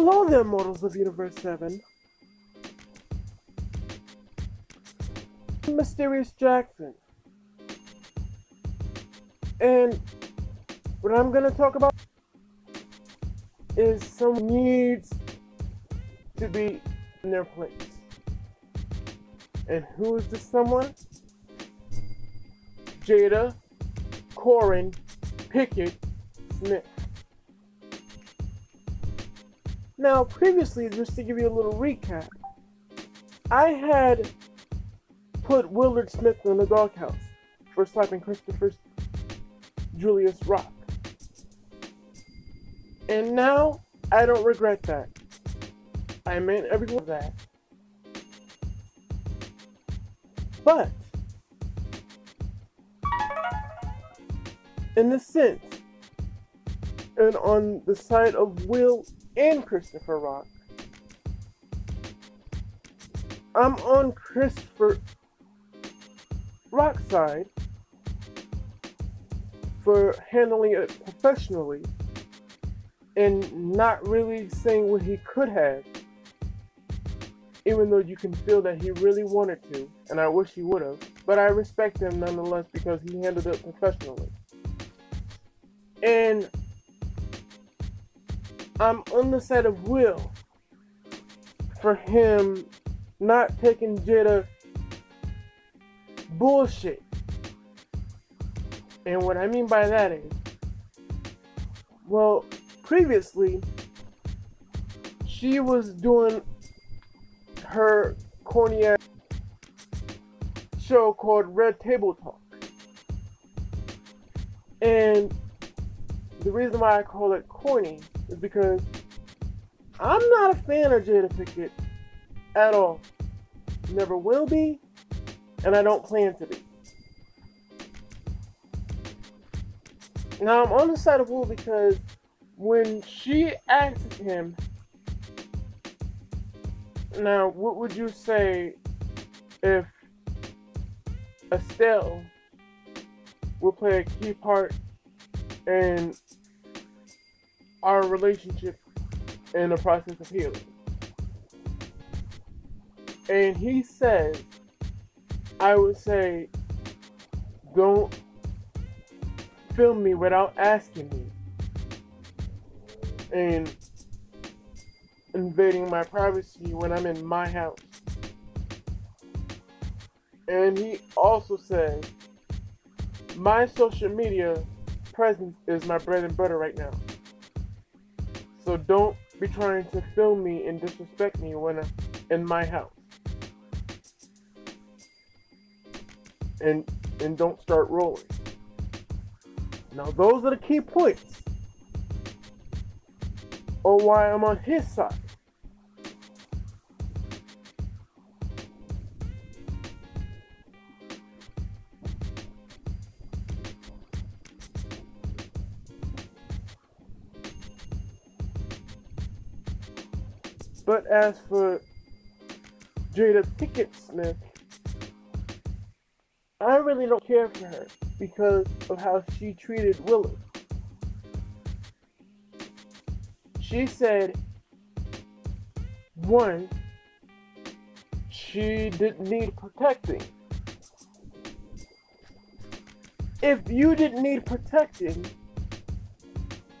Hello there, mortals of Universe 7. Mysterious Jackson. And what I'm gonna talk about is someone needs to be in their place. And who is this someone? Jada Koren Pinkett Smith. Now, previously, just to give you a little recap, I had put Willard Smith in the doghouse for slapping Christopher Julius Rock. And now, I don't regret that. I meant everyone that. But, in a sense, and on the side of Will and Christopher Rock. I'm on Christopher Rock's side for handling it professionally and not really saying what he could have, even though you can feel that he really wanted to, and I wish he would have. But I respect him nonetheless because he handled it professionally. And I'm on the side of Will for him not taking Jada bullshit. And what I mean by that is, well, previously, she was doing her corny ass show called Red Table Talk. And the reason why I call it corny is because I'm not a fan of Jada Pinkett at all. Never will be, and I don't plan to be. Now I'm on the side of Will because when she asked him, now what would you say if Estelle would play a key part in our relationship in the process of healing. And he says, I would say, don't film me without asking me. And invading my privacy when I'm in my house. And he also says, my social media presence is my bread and butter right now. So don't be trying to film me and disrespect me when I'm in my house. And and don't start rolling. Now those are the key points or why I'm on his side. But as for Jada Pinkett Smith, I really don't care for her because of how she treated Willard. She said, one, she didn't need protecting. If you didn't need protecting,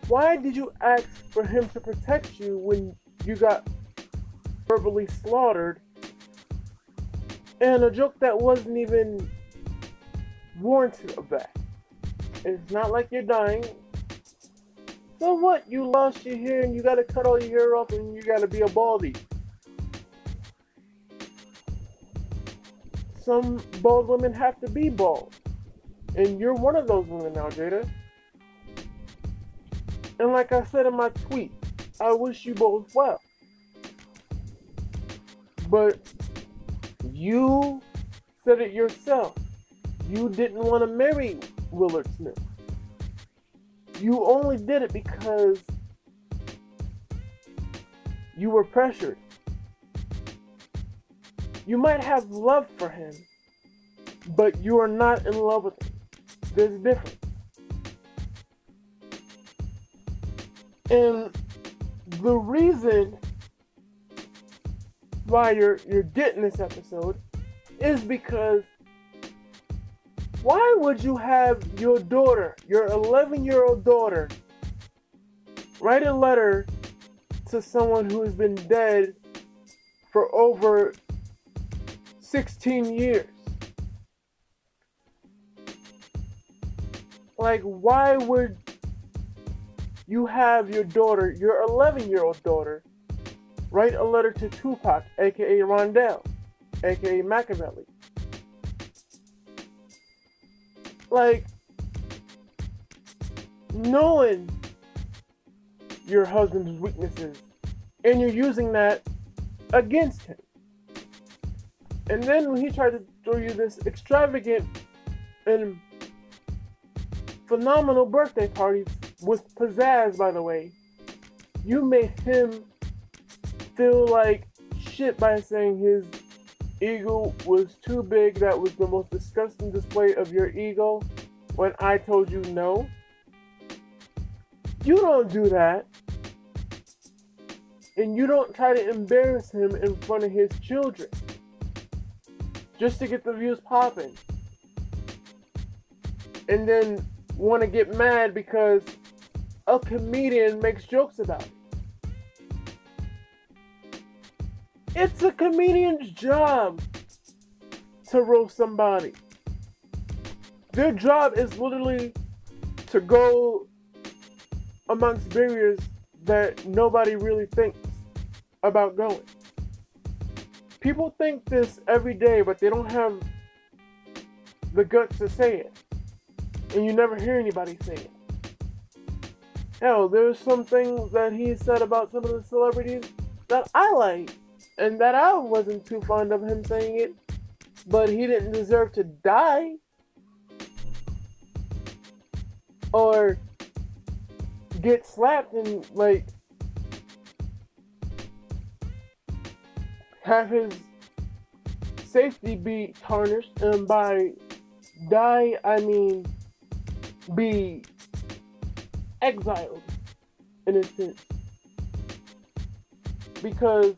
why did you ask for him to protect you when you got verbally slaughtered and a joke that wasn't even warranted of that. It's not like you're dying. So what? You lost your hair and you gotta cut all your hair off and you gotta be a baldy. Some bald women have to be bald. And you're one of those women now, Jada. And like I said in my tweet, I wish you both well. But you said it yourself. You didn't want to marry Willard Smith. You only did it because you were pressured. You might have love for him, but you are not in love with him. There's a difference. And the reason why you're you're getting this episode is because why would you have your daughter, your 11 year old daughter, write a letter to someone who has been dead for over 16 years? Like, why would you have your daughter, your 11 year old daughter, write a letter to Tupac, aka Rondell, aka Makaveli? Like, knowing your husband's weaknesses and you're using that against him. And then when he tried to throw you this extravagant and phenomenal birthday party with pizzazz, by the way, you made him feel like shit by saying his ego was too big. That was the most disgusting display of your ego when I told you no. You don't do that. And you don't try to embarrass him in front of his children just to get the views popping. And then want to get mad because a comedian makes jokes about it. It's a comedian's job to roast somebody. Their job is literally to go amongst barriers that nobody really thinks about going. People think this every day, but they don't have the guts to say it. And you never hear anybody say it. Hell, there's some things that he said about some of the celebrities that I like, and that I wasn't too fond of him saying it, but he didn't deserve to die. Or get slapped and like have his safety be tarnished and by die I mean be exiled in a sense because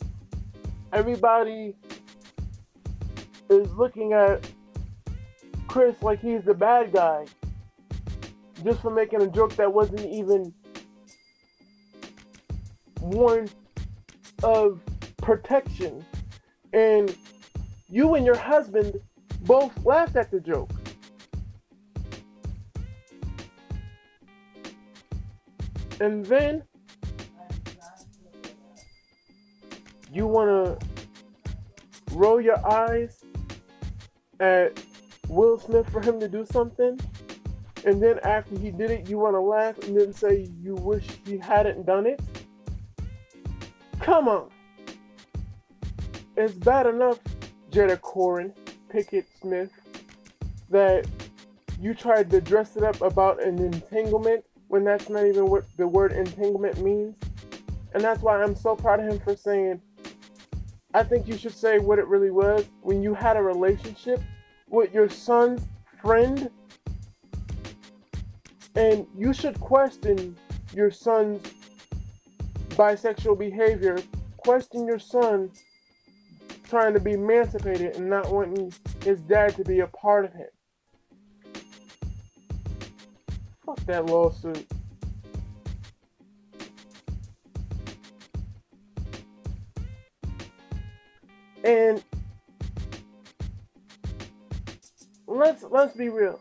everybody is looking at Chris like he's the bad guy just for making a joke that wasn't even one of protection. And you and your husband both laughed at the joke. And then you want to roll your eyes at Will Smith for him to do something, and then after he did it, you want to laugh and then say you wish he hadn't done it? Come on. It's bad enough, Jada Koren, Pinkett Smith, that you tried to dress it up about an entanglement when that's not even what the word entanglement means. And that's why I'm so proud of him for saying, I think you should say what it really was when you had a relationship with your son's friend. And you should question your son's bisexual behavior. Question your son trying to be emancipated and not wanting his dad to be a part of him. Fuck that lawsuit. And let's let's be real.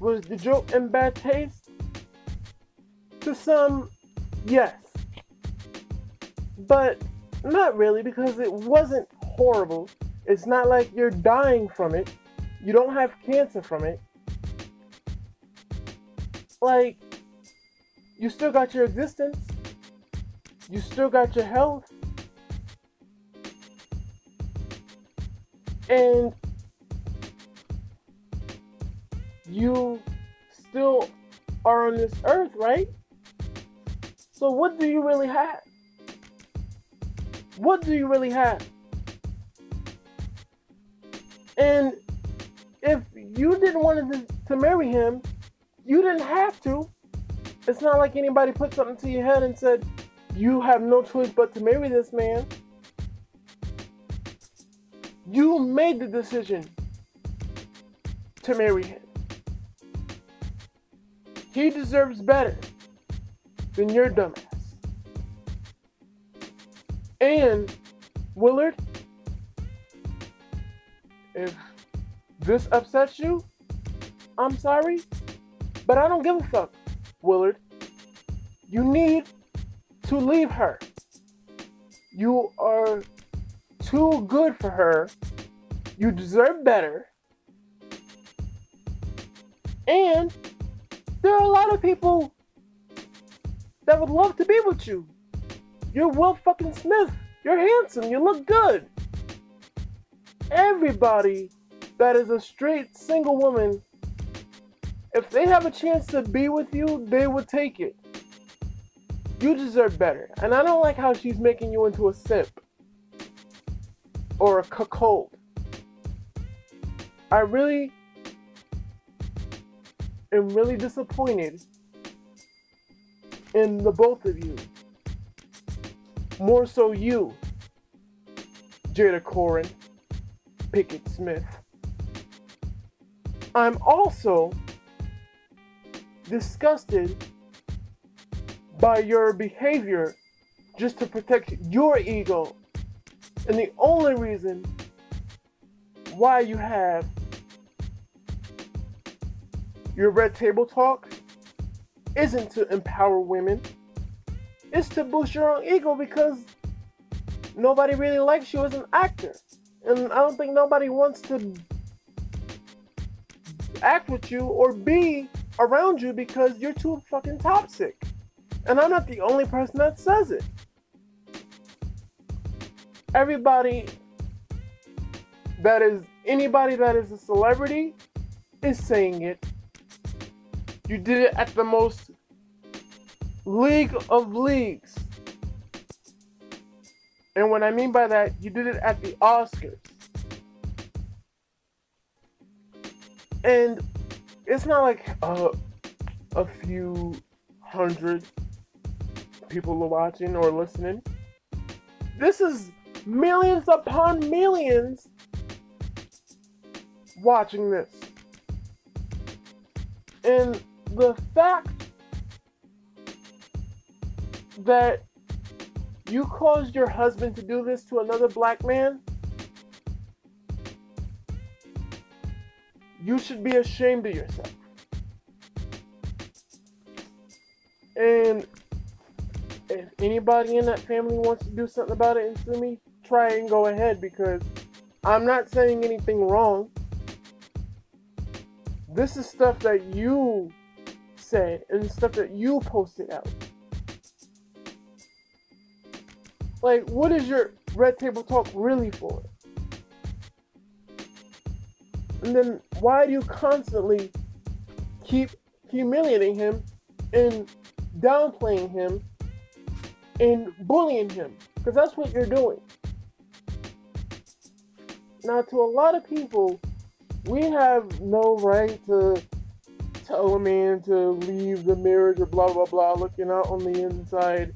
Was the joke in bad taste? To some, yes. But not really because it wasn't horrible. It's not like you're dying from it. You don't have cancer from it like you still got your existence you still got your health and you still are on this earth right so what do you really have what do you really have and if you didn't want to, to marry him you didn't have to. It's not like anybody put something to your head and said, you have no choice but to marry this man. You made the decision to marry him. He deserves better than your dumbass. And Willard, if this upsets you, I'm sorry, but I don't give a fuck, Willard. You need to leave her. You are too good for her. You deserve better. And there are a lot of people that would love to be with you. You're Will fucking Smith. You're handsome. You look good. Everybody that is a straight single woman, if they have a chance to be with you, they would take it. You deserve better. And I don't like how she's making you into a simp or a cuckold. I really am really disappointed in the both of you. More so you, Jada Koren, Pinkett Smith. I'm also disgusted by your behavior just to protect your ego. And the only reason why you have your red table talk isn't to empower women, it's to boost your own ego because nobody really likes you as an actor. And I don't think nobody wants to act with you or be around you because you're too fucking toxic. And I'm not the only person that says it. Everybody that is anybody that is a celebrity is saying it. You did it at the most league of leagues. And what I mean by that, you did it at the Oscars. And it's not like uh, a few hundred people are watching or listening. This is millions upon millions watching this. And the fact that you caused your husband to do this to another black man, you should be ashamed of yourself. And if anybody in that family wants to do something about it and sue me, try and go ahead because I'm not saying anything wrong. This is stuff that you said and stuff that you posted out. Like, what is your red table talk really for? And then why do you constantly keep humiliating him and downplaying him and bullying him? Because that's what you're doing. Now, to a lot of people, we have no right to tell a man to leave the marriage or blah blah blah, looking out on the inside.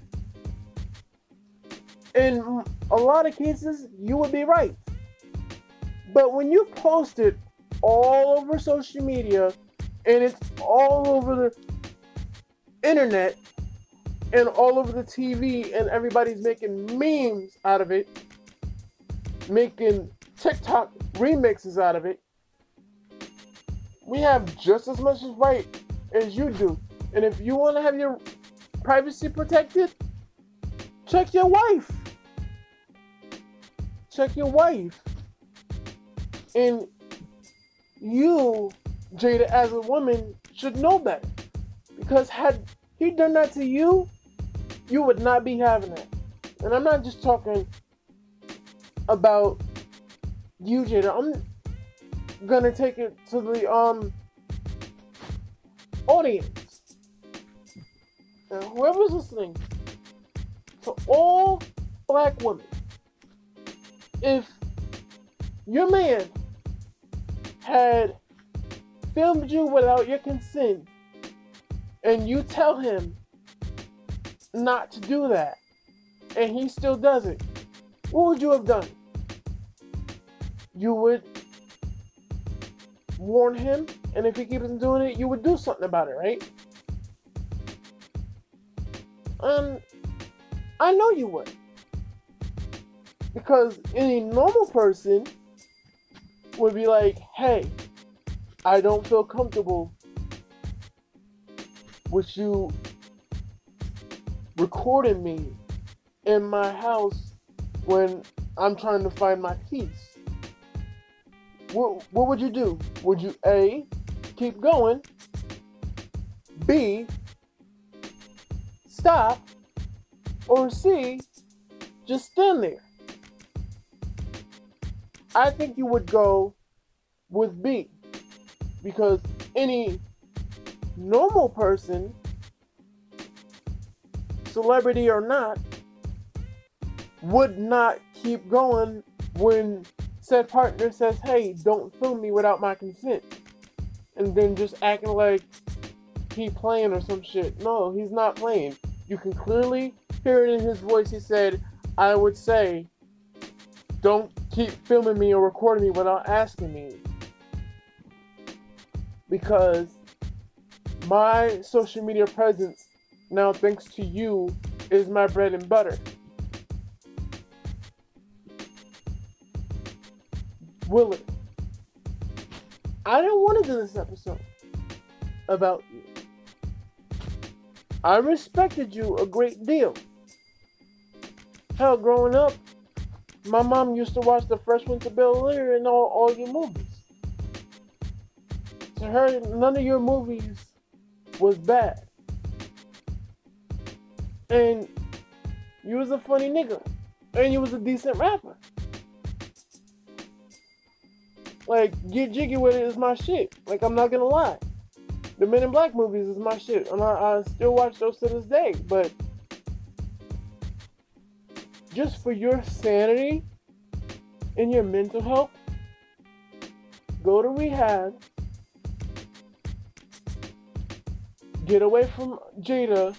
In a lot of cases, you would be right. But when you post it all over social media and it's all over the internet and all over the TV and everybody's making memes out of it, making TikTok remixes out of it, we have just as much right as you do. And if you want to have your privacy protected, check your wife. Check your wife. And you, Jada, as a woman, should know that. Because had he done that to you, you would not be having that. And I'm not just talking about you, Jada. I'm gonna take it to the um audience. And whoever's listening, to all black women, if your man had filmed you without your consent and you tell him not to do that, and he still does it, what would you have done? You would warn him, and if he keeps doing it, you would do something about it, right? Um, I know you would. Because any normal person would be like, hey, I don't feel comfortable with you recording me in my house when I'm trying to find my keys. What, what would you do? Would you A, keep going, B, stop, or C, just stand there? I think you would go with B because any normal person, celebrity or not, would not keep going when said partner says, Hey, don't film me without my consent. And then just acting like he playing or some shit. No, he's not playing. You can clearly hear it in his voice. He said, I would say, don't keep filming me or recording me without asking me. Because my social media presence, now thanks to you, is my bread and butter. Willard, I didn't want to do this episode about you. I respected you a great deal. Hell, growing up, my mom used to watch The Fresh Prince of Bel Air and all, all your movies. To her, none of your movies was bad. And you was a funny nigga. And you was a decent rapper. Like, Get Jiggy With It is my shit. Like, I'm not gonna lie. The Men in Black movies is my shit. And I, I still watch those to this day. But just for your sanity and your mental health, go to rehab, get away from Jada,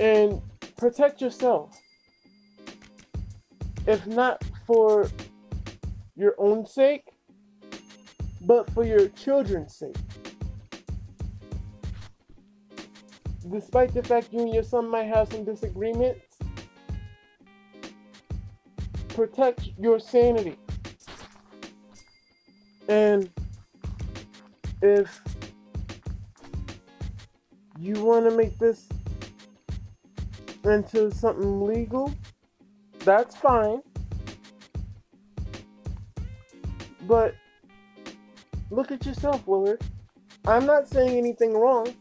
and protect yourself. If not for your own sake, but for your children's sake. Despite the fact you and your son might have some disagreements, protect your sanity. And if you want to make this into something legal, that's fine. But look at yourself, Willard. I'm not saying anything wrong.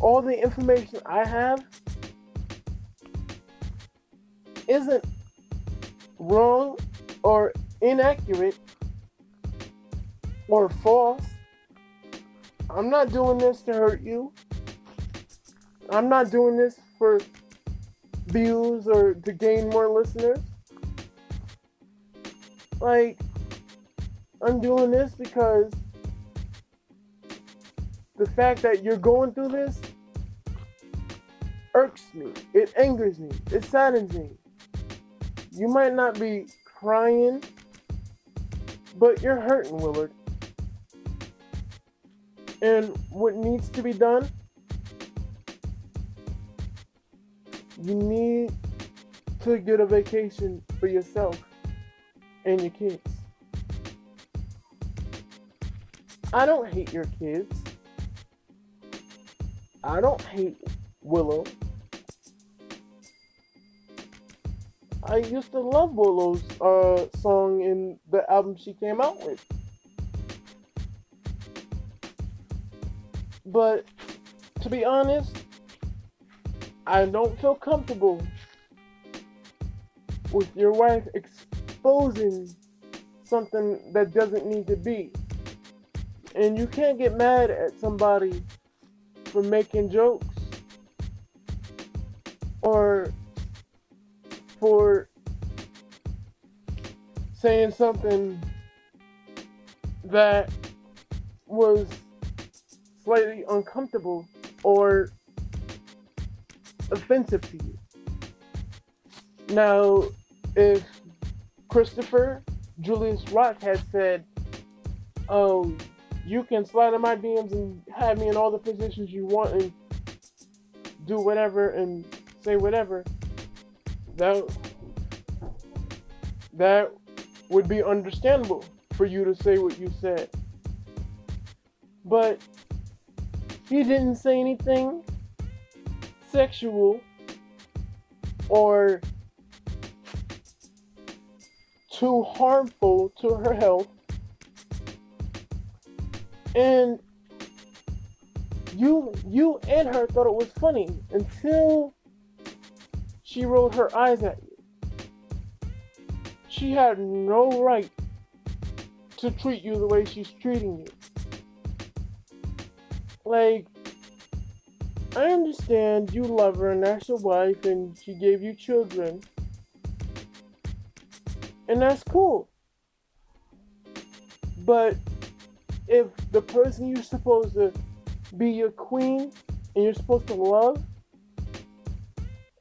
All the information I have isn't wrong or inaccurate or false. I'm not doing this to hurt you. I'm not doing this for views or to gain more listeners. Like, I'm doing this because the fact that you're going through this irks me. It angers me. It saddens me. You might not be crying, but you're hurting, Willard. And what needs to be done? You need to get a vacation for yourself and your kids. I don't hate your kids. I don't hate Willow. I used to love Willow's uh, song in the album she came out with. But to be honest, I don't feel comfortable with your wife exposing something that doesn't need to be. And you can't get mad at somebody for making jokes or for saying something that was slightly uncomfortable or offensive to you. Now, if Christopher Julius Rock had said, "Oh, you can slide in my DMs and have me in all the positions you want and do whatever and say whatever," that that would be understandable for you to say what you said. But he didn't say anything sexual or too harmful to her health. And you you and her thought it was funny until she rolled her eyes at you. She had no right to treat you the way she's treating you. Like, I understand you love her and that's your wife and she gave you children. And that's cool. But if the person you're supposed to be your queen and you're supposed to love,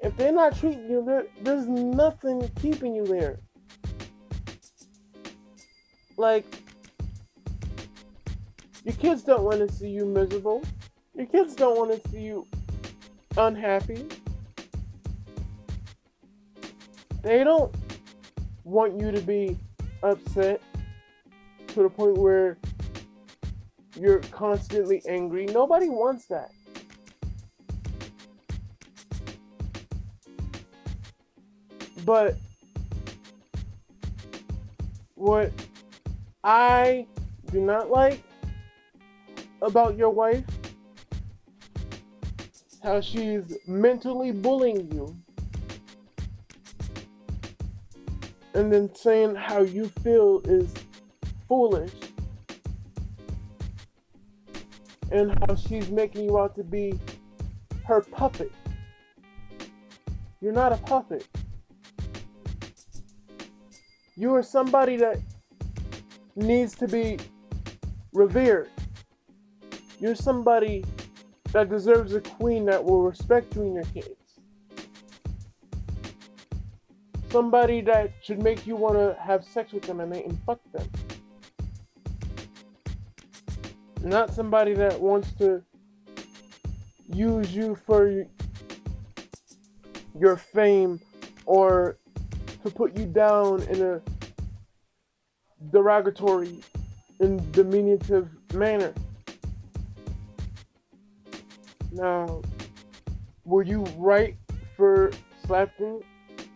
if they're not treating you, there, there's nothing keeping you there. Like, your kids don't want to see you miserable. Your kids don't want to see you unhappy. They don't want you to be upset to the point where you're constantly angry. Nobody wants that. But what I do not like about your wife how she's mentally bullying you and then saying how you feel is foolish and how she's making you out to be her puppet. You're not a puppet. You are somebody that needs to be revered. You're somebody that deserves a queen that will respect you and your kids. Somebody that should make you want to have sex with them and, they, and them. Not somebody that wants to use you for your fame or to put you down in a derogatory and diminutive manner. Now, were you right for slapping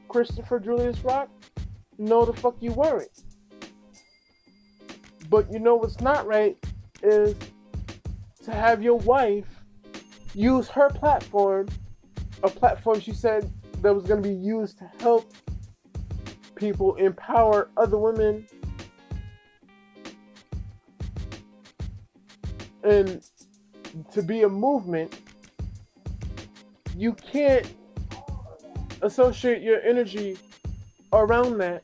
Christopher Julius Rock? No, the fuck you weren't. But you know what's not right is to have your wife use her platform, a platform she said that was going to be used to help people empower other women. And to be a movement you can't associate your energy around that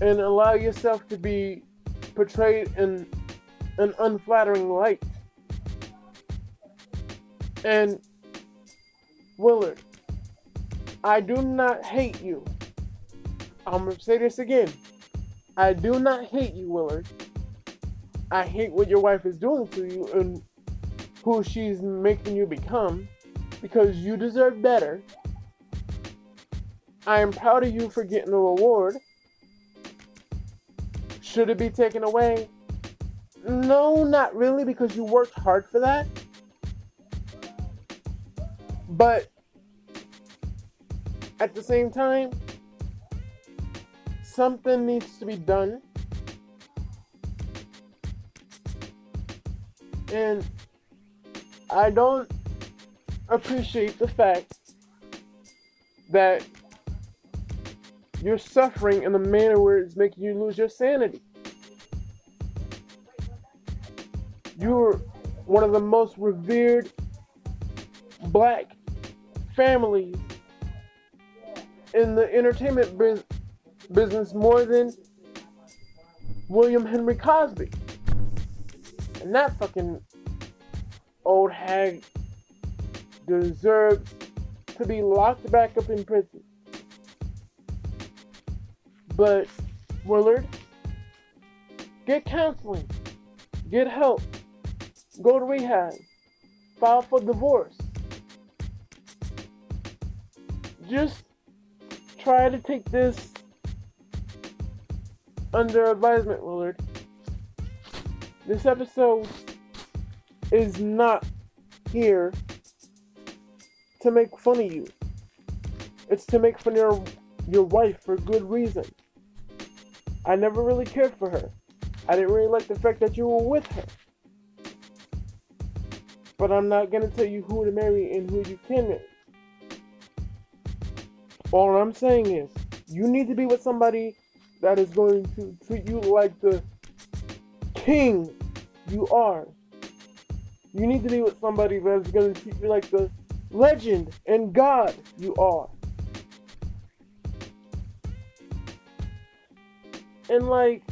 and allow yourself to be portrayed in an unflattering light. And Willard, I do not hate you. I'm going to say this again. I do not hate you, Willard. I hate what your wife is doing to you and who she's making you become because you deserve better. I am proud of you for getting the reward. Should it be taken away? No, not really, because you worked hard for that. But at the same time, something needs to be done. And I don't appreciate the fact that you're suffering in a manner where it's making you lose your sanity. You're one of the most revered black families in the entertainment biz- business more than William Henry Cosby. And that fucking old hag deserves to be locked back up in prison. But, Willard, get counseling, get help, go to rehab, file for divorce. Just try to take this under advisement, Willard. This episode is not here to make fun of you. It's to make fun of your, your wife for good reason. I never really cared for her. I didn't really like the fact that you were with her. But I'm not gonna tell you who to marry and who you can marry. All I'm saying is, you need to be with somebody that is going to treat you like the king you are. You need to be with somebody that is going to treat you like the legend and God you are. And like,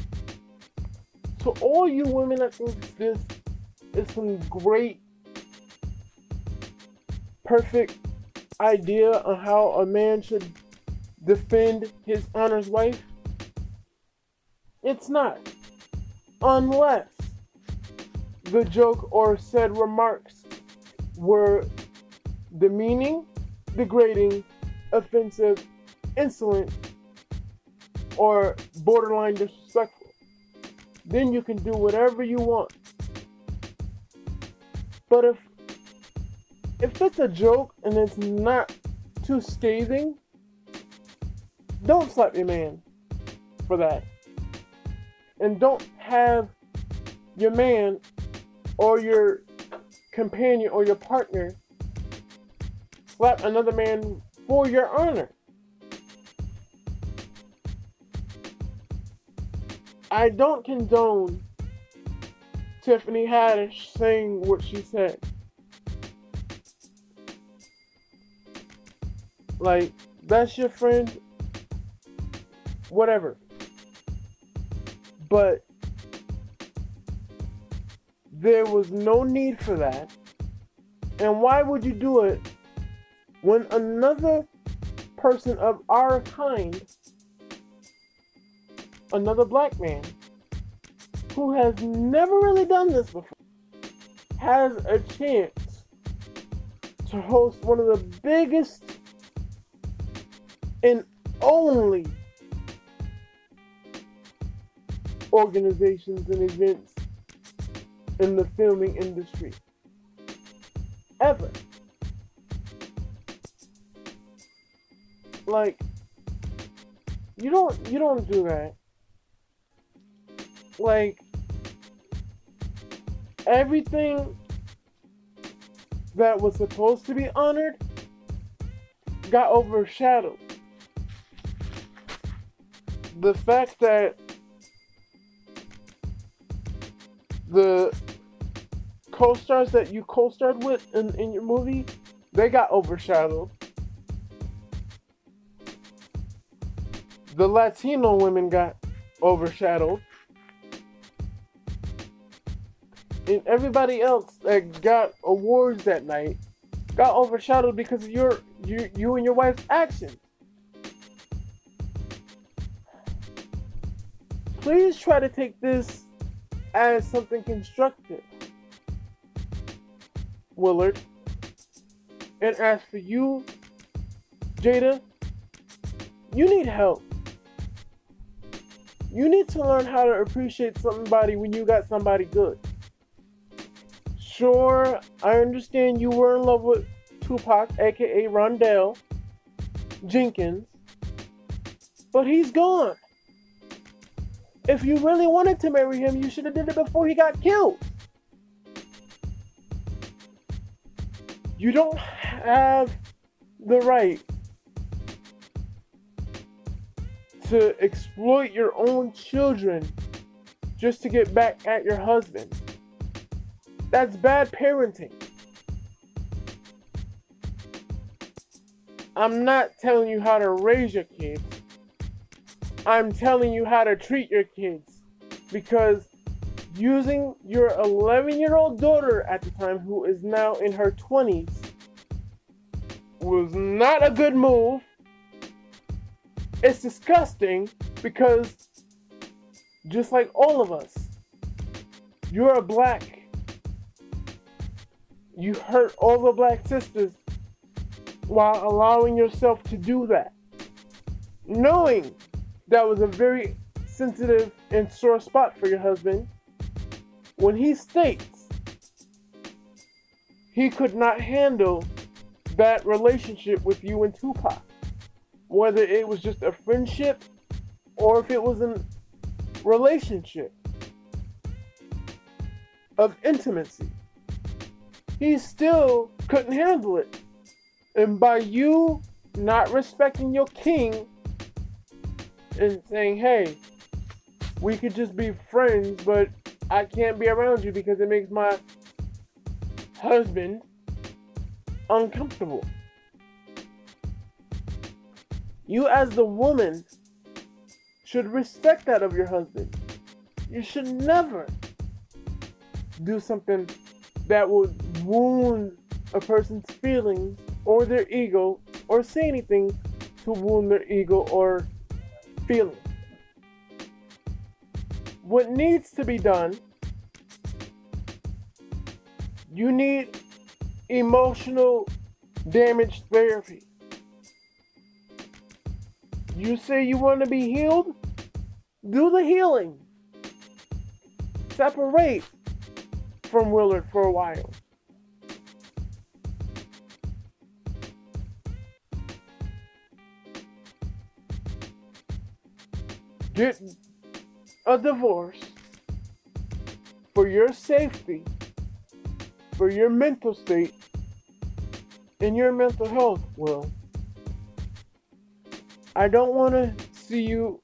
to all you women that think this is some great, perfect idea on how a man should defend his honor's wife, it's not. Unless the joke or said remarks were demeaning, degrading, offensive, insolent, or borderline disrespectful. Then you can do whatever you want. But if if it's a joke and it's not too scathing, don't slap your man for that. And don't have your man or your companion or your partner slap another man for your honor. I don't condone Tiffany Haddish saying what she said. Like, that's your friend, whatever. But there was no need for that. And why would you do it when another person of our kind, another black man, who has never really done this before, has a chance to host one of the biggest and only organizations and events in the filming industry ever. Like you don't you don't do that. Like everything that was supposed to be honored got overshadowed. The fact that the co-stars that you co-starred with in, in your movie, they got overshadowed. The Latino women got overshadowed. And everybody else that got awards that night got overshadowed because of your you you and your wife's actions. Please try to take this as something constructive. Willard. And as for you, Jada, you need help. You need to learn how to appreciate somebody when you got somebody good. Sure, I understand you were in love with Tupac, aka Rondell Jenkins, but he's gone. If you really wanted to marry him, you should have did it before he got killed. You don't have the right to exploit your own children just to get back at your husband. That's bad parenting. I'm not telling you how to raise your kids. I'm telling you how to treat your kids. Because using your 11 year old daughter at the time, who is now in her 20s, was not a good move. It's disgusting because, just like all of us, you're a black. You hurt all the black sisters while allowing yourself to do that. Knowing that was a very sensitive and sore spot for your husband, when he states he could not handle that relationship with you and Tupac, whether it was just a friendship or if it was a relationship of intimacy, he still couldn't handle it. And by you not respecting your king and saying, hey, we could just be friends, but I can't be around you because it makes my husband uncomfortable. You, as the woman, should respect that of your husband. You should never do something that would wound a person's feelings or their ego or say anything to wound their ego or feelings. What needs to be done, you need emotional damage therapy. You say you want to be healed? Do the healing. Separate from Willard for a while. Get a divorce for your safety, for your mental state, and your mental health, Will. I don't want to see you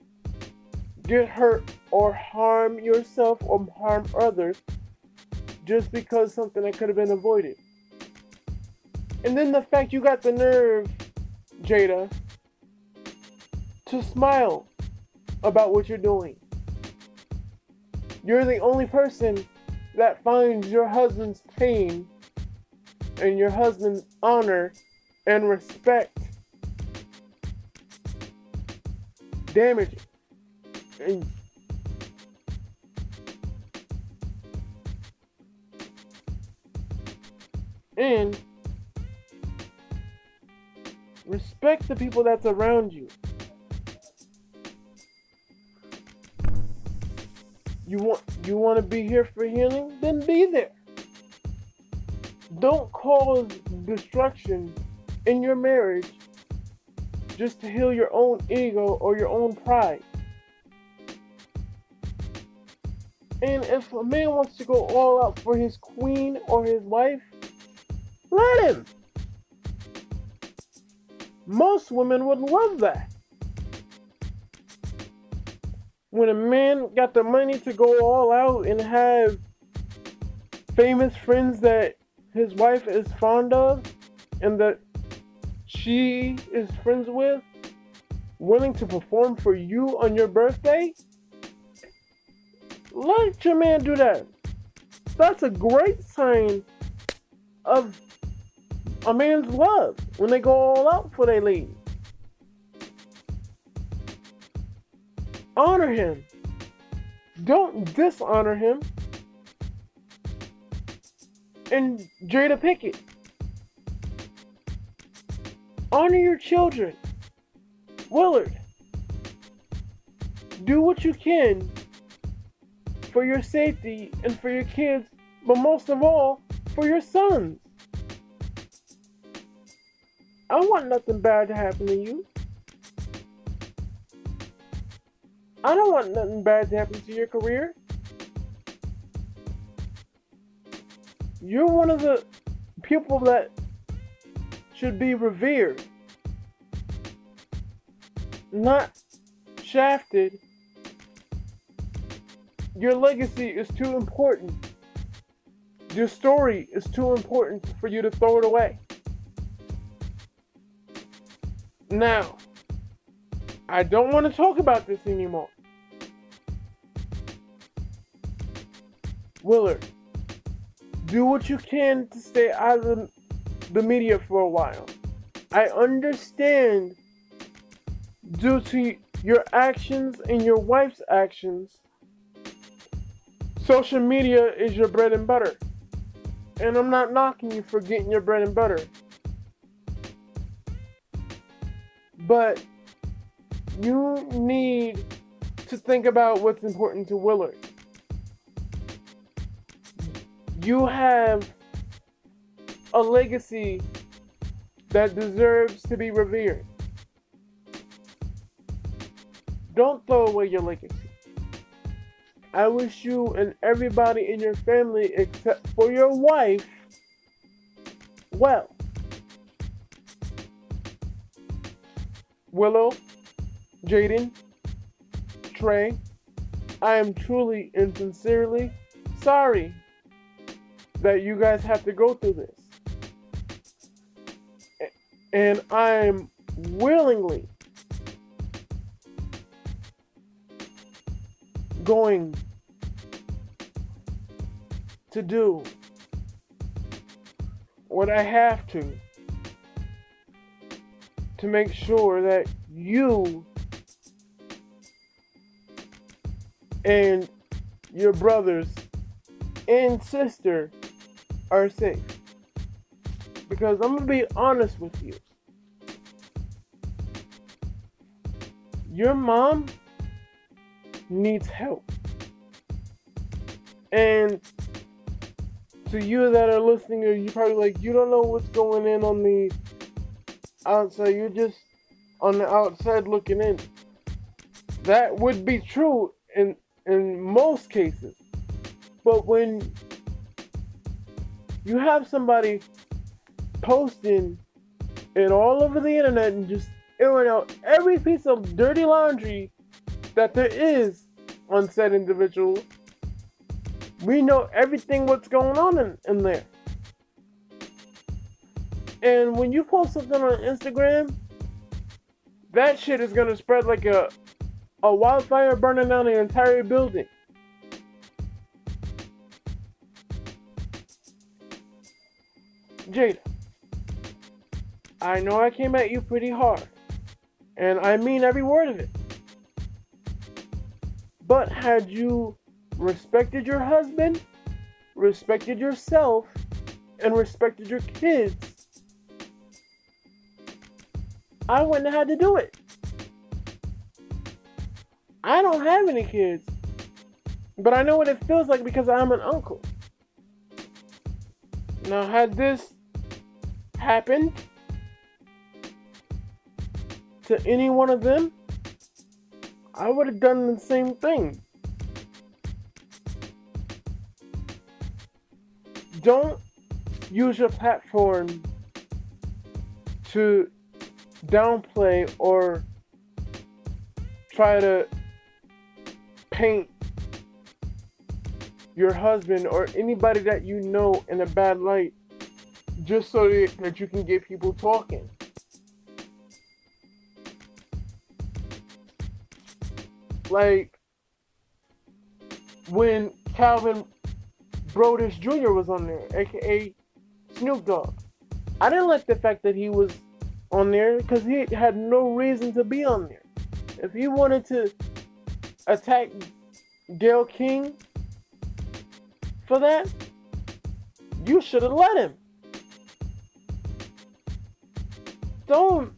get hurt or harm yourself or harm others just because something that could have been avoided. And then the fact you got the nerve, Jada, to smile about what you're doing. You're the only person that finds your husband's pain and your husband's honor and respect damaging. And and respect the people that's around you. You want you want to be here for healing? Then be there. Don't cause destruction in your marriage just to heal your own ego or your own pride. And if a man wants to go all out for his queen or his wife, let him. Most women would love that when a man got the money to go all out and have famous friends that his wife is fond of and that she is friends with willing to perform for you on your birthday, let your man do that. That's a great sign of a man's love when they go all out for their lady. Honor him. Don't dishonor him. And Jada Pinkett. Honor your children. Willard. Do what you can for your safety and for your kids, but most of all, for your sons. I want nothing bad to happen to you. I don't want nothing bad to happen to your career. You're one of the people that should be revered, not shafted. Your legacy is too important. Your story is too important for you to throw it away. Now, I don't want to talk about this anymore. Willard, do what you can to stay out of the media for a while. I understand due to your actions and your wife's actions, social media is your bread and butter. And I'm not knocking you for getting your bread and butter. But you need to think about what's important to Willard. You have a legacy that deserves to be revered. Don't throw away your legacy. I wish you and everybody in your family, except for your wife, well. Willow, Jaden, Trey, I am truly and sincerely sorry that you guys have to go through this. And I'm willingly going to do what I have to to make sure that you and your brothers and sister are safe. Because I'm going to be honest with you. Your mom needs help. And to you that are listening, you're probably like, you don't know what's going in on the outside. You're just on the outside looking in. That would be true in in most cases. But when you have somebody posting it all over the internet and just airing out every piece of dirty laundry that there is on said individual, we know everything what's going on in, in there. And when you post something on Instagram, that shit is gonna spread like a a wildfire burning down the entire building. Jada, I know I came at you pretty hard, and I mean every word of it. But had you respected your husband, respected yourself, and respected your kids, I wouldn't have had to do it. I don't have any kids, but I know what it feels like because I'm an uncle. Now, had this happened to any one of them, I would have done the same thing. Don't use your platform to downplay or try to paint your husband or anybody that you know in a bad light just so that you can get people talking. Like when Calvin Broadus Jr. was on there, aka Snoop Dogg. I didn't like the fact that he was on there because he had no reason to be on there. If he wanted to attack Gayle King for that, you should have let him. Don't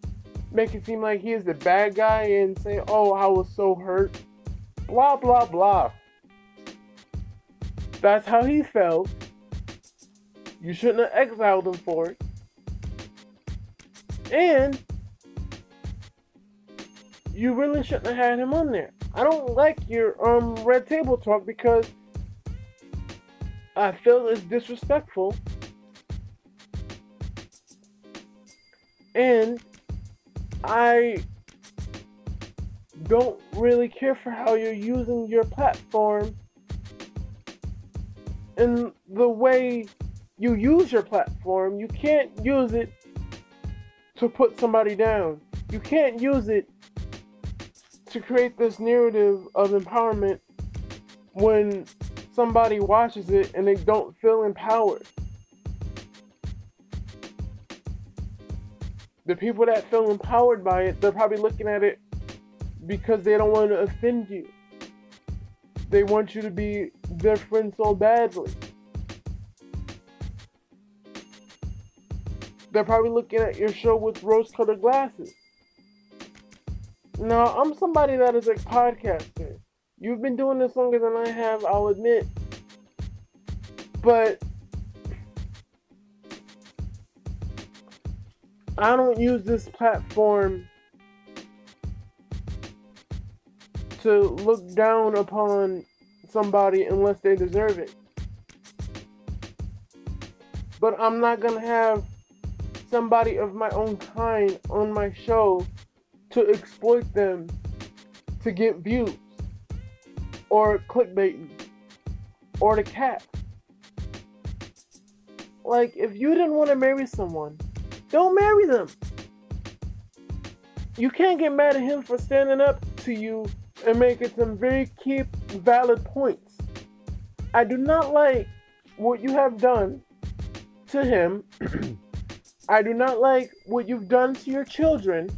make it seem like he is the bad guy and say, oh, I was so hurt. Blah, blah, blah. That's how he felt. You shouldn't have exiled him for it. And you really shouldn't have had him on there. I don't like your um red table talk because I feel it's disrespectful. And I don't really care for how you're using your platform and the way you use your platform. You can't use it to put somebody down. You can't use it to create this narrative of empowerment when somebody watches it and they don't feel empowered. The people that feel empowered by it, they're probably looking at it because they don't want to offend you. They want you to be their friend so badly. They're probably looking at your show with rose colored glasses. Now, I'm somebody that is a podcaster. You've been doing this longer than I have, I'll admit. But I don't use this platform to look down upon somebody unless they deserve it. But I'm not going to have somebody of my own kind on my show to exploit them to get views or clickbait or to cat. Like, if you didn't want to marry someone, don't marry them. You can't get mad at him for standing up to you and making some very key valid points. I do not like what you have done to him. I do not like what you've done to your children.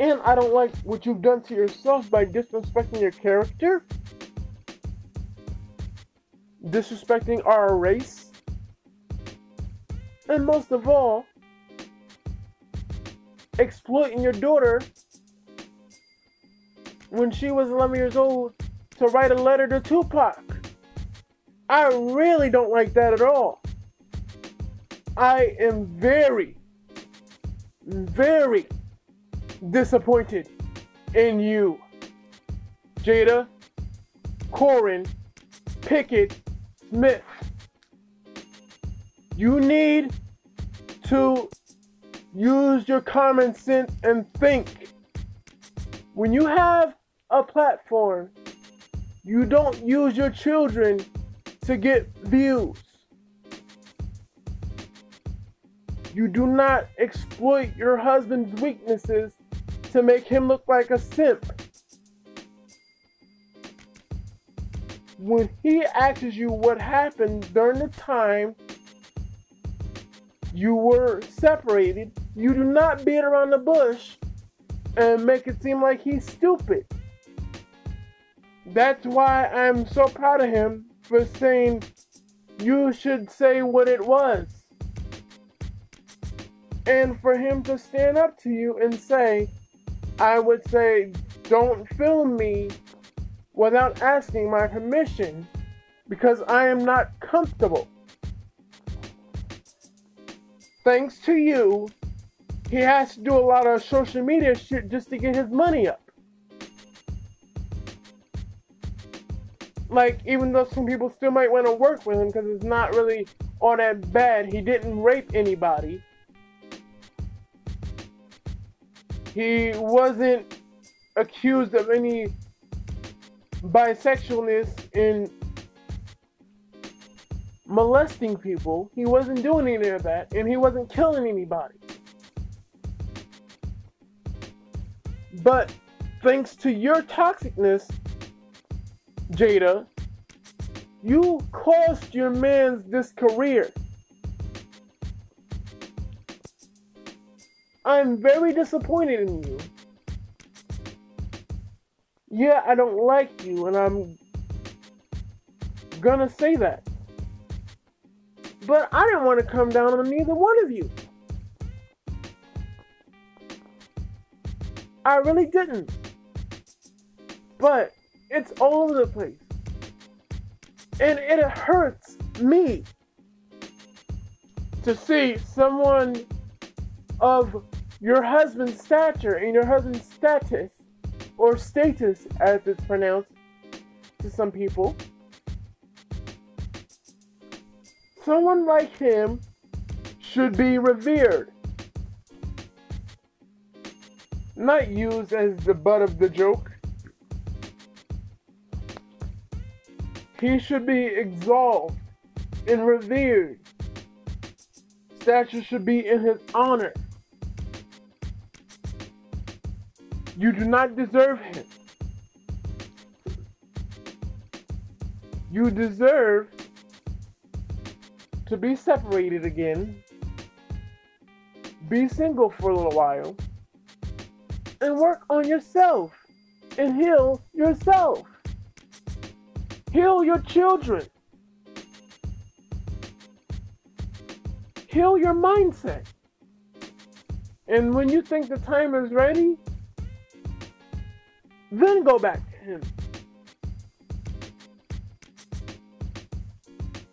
And I don't like what you've done to yourself by disrespecting your character, disrespecting our race, and most of all, exploiting your daughter when she was 11 years old to write a letter to Tupac. I really don't like that at all. I am very, very disappointed in you, Jada, Koren, Pinkett, Smith. You need to use your common sense and think. When you have a platform, you don't use your children to get views. You do not exploit your husband's weaknesses to make him look like a simp. When he asks you what happened during the time you were separated, you do not beat around the bush and make it seem like he's stupid. That's why I'm so proud of him for saying you should say what it was. And for him to stand up to you and say, I would say, don't film me without asking my permission because I am not comfortable. Thanks to you, he has to do a lot of social media shit just to get his money up. Like, even though some people still might want to work with him because it's not really all that bad, he didn't rape anybody. He wasn't accused of any bisexualness in molesting people. He wasn't doing any of that, and he wasn't killing anybody. But thanks to your toxicness, Jada, you cost your man's this career. I'm very disappointed in you. Yeah, I don't like you, and I'm gonna say that. But I didn't want to come down on neither one of you. I really didn't. But it's all over the place. And it hurts me to see someone of your husband's stature and your husband's status, or status as it's pronounced to some people. Someone like him should be revered, not used as the butt of the joke. He should be exalted and revered. Statue should be in his honor. You do not deserve him. You deserve to be separated again, be single for a little while, and work on yourself and heal yourself. Heal your children. Heal your mindset. And when you think the time is ready, then go back to him.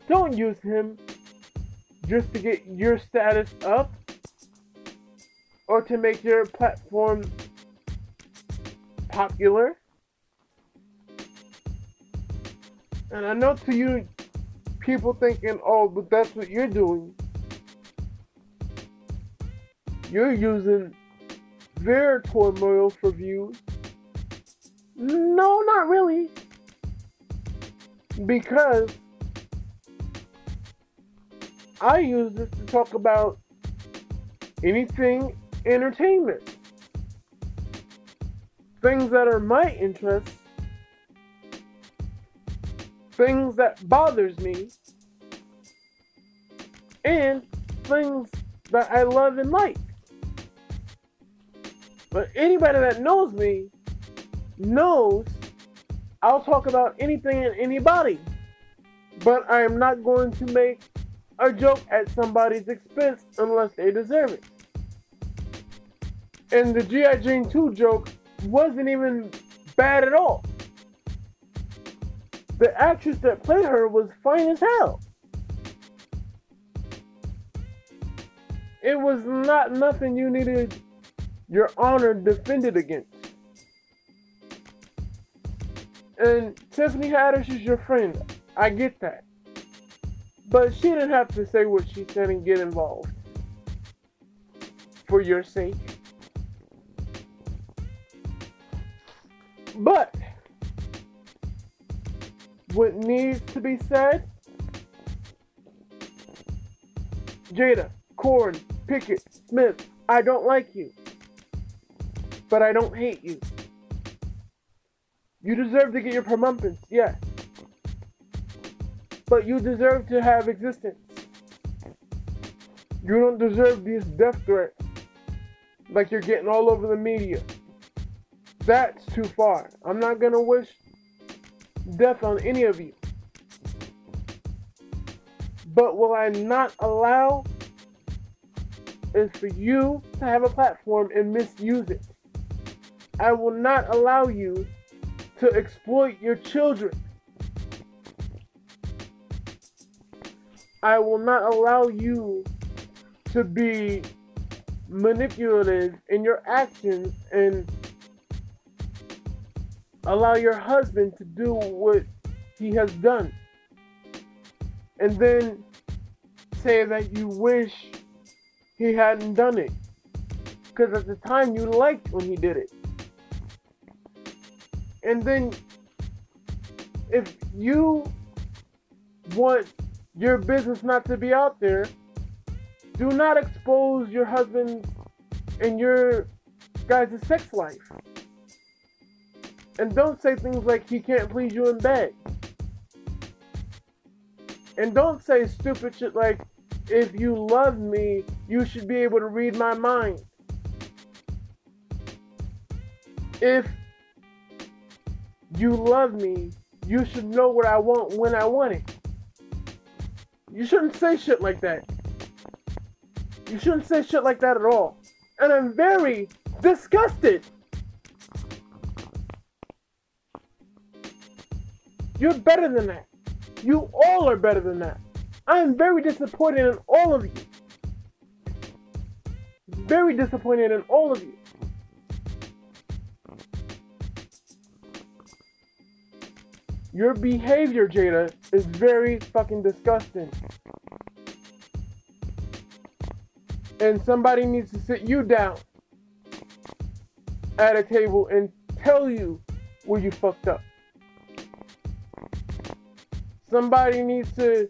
Don't use him just to get your status up or to make your platform popular. And I know to you, people thinking, oh, but that's what you're doing. You're using their turmoil for views. No, not really. Because I use this to talk about anything entertainment. Things that are my interests. Things that bothers me. And things that I love and like. But anybody that knows me knows I'll talk about anything and anybody. But I am not going to make a joke at somebody's expense unless they deserve it. And the G.I. Jane 2 joke wasn't even bad at all. The actress that played her was fine as hell. It was not nothing you needed your honor defended against. And Tiffany Haddish is your friend. I get that. But she didn't have to say what she said and get involved. For your sake. But what needs to be said Jada, Koren, Pinkett, Smith, I don't like you. But I don't hate you. You deserve to get your comeuppance, yes but you deserve to have existence. You don't deserve these death threats like you're getting all over the media. That's too far. I'm not to wish death on any of you. But will I not allow is for you to have a platform and misuse it. I will not allow you to exploit your children. I will not allow you to be manipulative in your actions and allow your husband to do what he has done. And then say that you wish he hadn't done it. Because at the time you liked when he did it. And then if you want your business not to be out there, do not expose your husband and your guys' sex life. And don't say things like he can't please you in bed. And don't say stupid shit like, if you love me, you should be able to read my mind. If you love me, you should know what I want when I want it. You shouldn't say shit like that. You shouldn't say shit like that at all. And I'm very disgusted. You're better than that. You all are better than that. I am very disappointed in all of you. Very disappointed in all of you. Your behavior, Jada, is very fucking disgusting. And somebody needs to sit you down at a table and tell you where you fucked up. Somebody needs to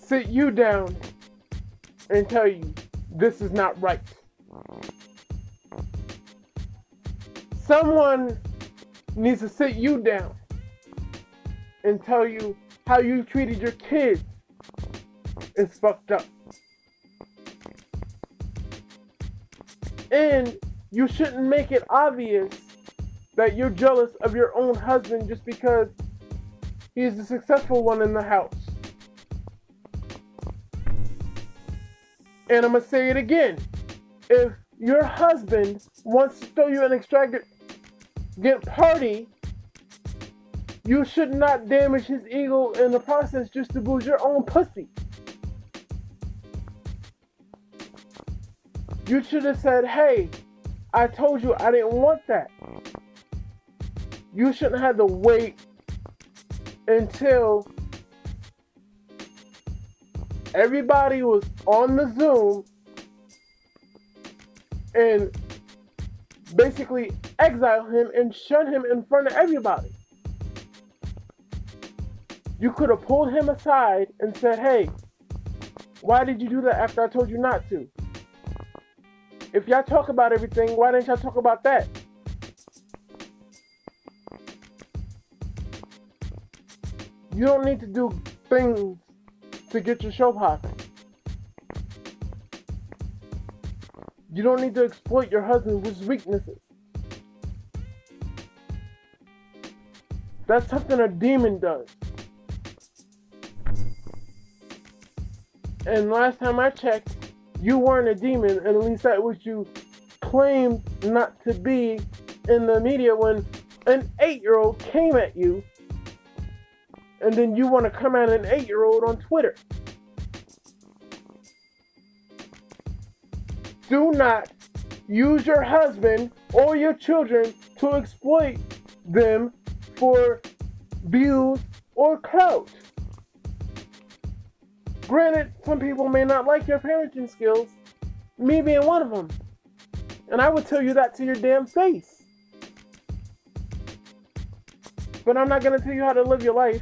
sit you down and tell you this is not right. Someone needs to sit you down and tell you how you treated your kids is fucked up. And you shouldn't make it obvious that you're jealous of your own husband just because he's the successful one in the house. And I'm to say it again. If your husband wants to throw you an extravagant party, you should not damage his ego in the process just to boost your own pussy. You should have said, hey, I told you I didn't want that. You shouldn't have to wait until everybody was on the Zoom and basically exile him and shun him in front of everybody. You could have pulled him aside and said, hey, why did you do that after I told you not to? If y'all talk about everything, why didn't y'all talk about that? You don't need to do things to get your show popping. You don't need to exploit your husband's weaknesses. That's something a demon does. And last time I checked, you weren't a demon, at least that was you claimed not to be in the media when an eight year old came at you, and then you want to come at an eight year old on Twitter. Do not use your husband or your children to exploit them for views or clout. Granted, some people may not like your parenting skills, me being one of them. And I would tell you that to your damn face. But I'm not going to tell you how to live your life.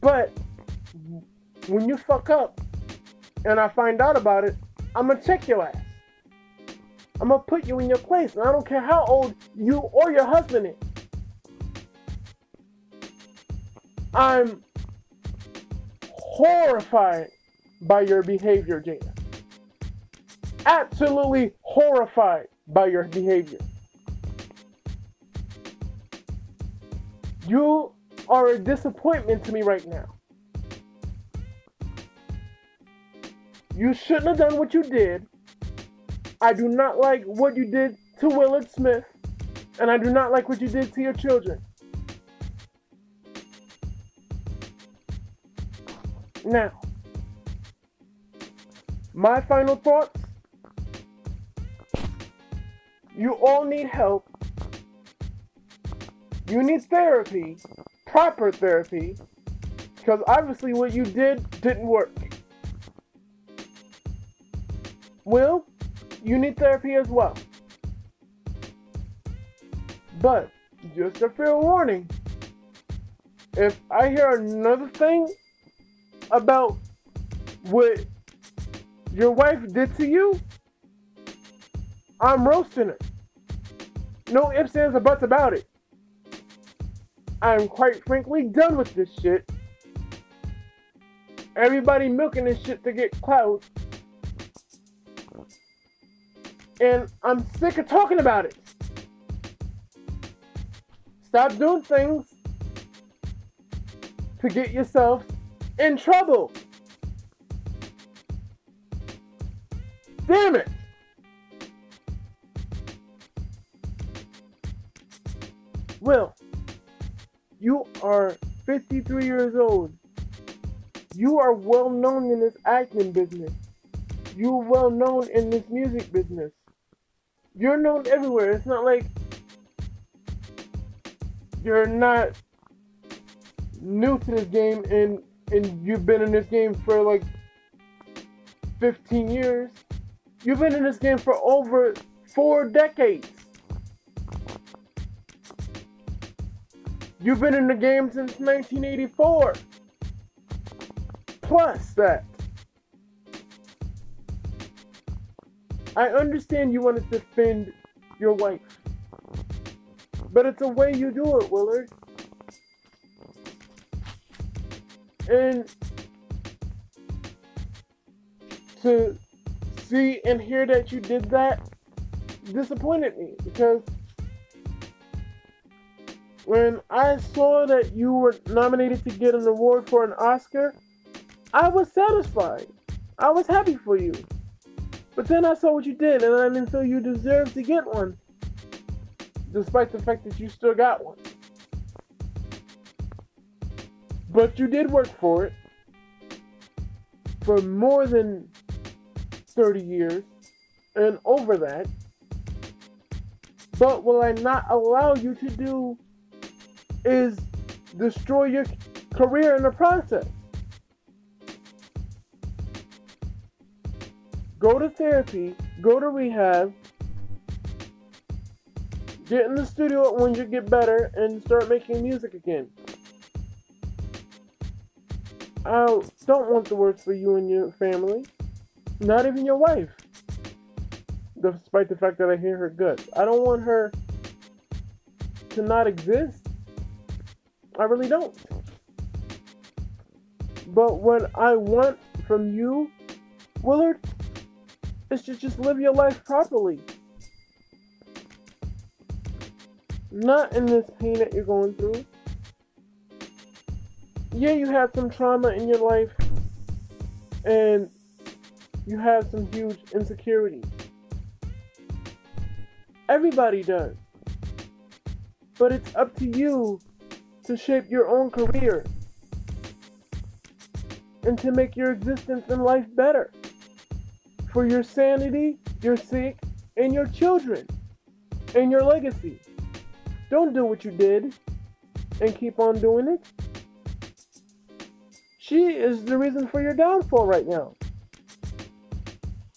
But when you fuck up and I find out about it, I'm to check your ass. I'm to put you in your place. And I don't care how old you or your husband is. I'm horrified by your behavior, Jada. Absolutely horrified by your behavior. You are a disappointment to me right now. You shouldn't have done what you did. I do not like what you did to Willard Smith, and I do not like what you did to your children. Now, my final thoughts you all need help. You need therapy, proper therapy, because obviously what you did didn't work. Will, you need therapy as well. But, just a fair warning if I hear another thing about what your wife did to you, I'm roasting her. No ifs, ands, or buts about it. I'm quite frankly done with this shit. Everybody milking this shit to get clout. And I'm sick of talking about it. Stop doing things to get yourself in trouble. Damn it. Will, you are 53 years old. You are well known in this acting business. You're well known in this music business. You're known everywhere. It's not like you're not new to this game and and you've been in this game for like 15 years. You've been in this game for over four decades. You've been in the game since 1984. Plus that. I understand you want to defend your wife. But it's a way you do it, Willard. And to see and hear that you did that disappointed me because when I saw that you were nominated to get an award for an Oscar, I was satisfied. I was happy for you. But then I saw what you did, and I didn't feel you deserved to get one, despite the fact that you still got one. But you did work for it for more than 30 years and over that. But will I not allow you to do is destroy your career in the process? Go to therapy, go to rehab, get in the studio when you get better, and start making music again. I don't want the worst for you and your family. Not even your wife. Despite the fact that I hear her guts. I don't want her to not exist. I really don't. But what I want from you, Willard, is to just live your life properly. Not in this pain that you're going through. Yeah, you had some trauma in your life, and you have some huge insecurities. Everybody does. But it's up to you to shape your own career and to make your existence in life better for your sanity, your sick, and your children and your legacy. Don't do what you did and keep on doing it. She is the reason for your downfall right now.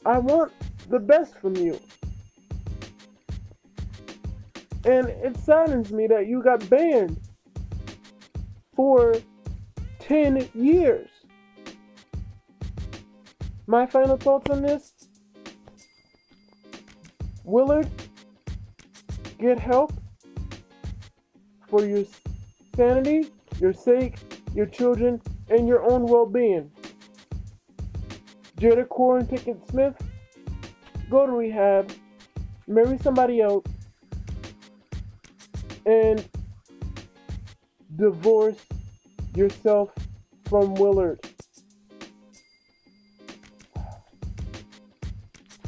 I want the best from you. And it saddens me that you got banned for 10 years. My final thoughts on this Willard, get help for your sanity, your sake, your children, and your own well being. Jada Koren Pinkett Smith, go to rehab, marry somebody else, and divorce yourself from Willard.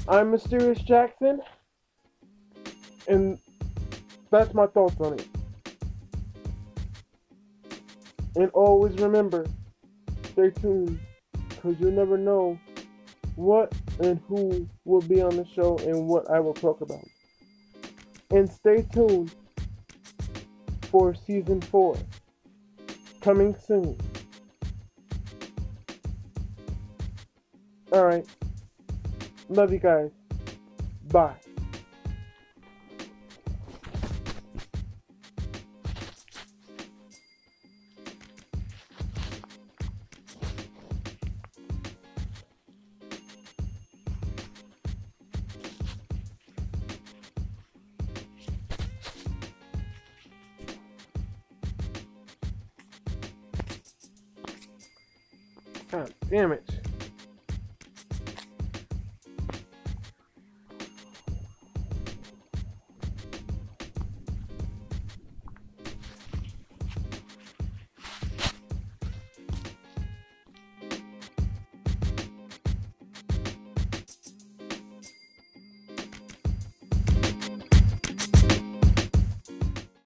I'm Mysterious Jackson, and that's my thoughts on it. And always remember, stay tuned, because you'll never know what and who will be on the show and what I will talk about. And stay tuned for season four, coming soon. Alright. Love you guys. Bye.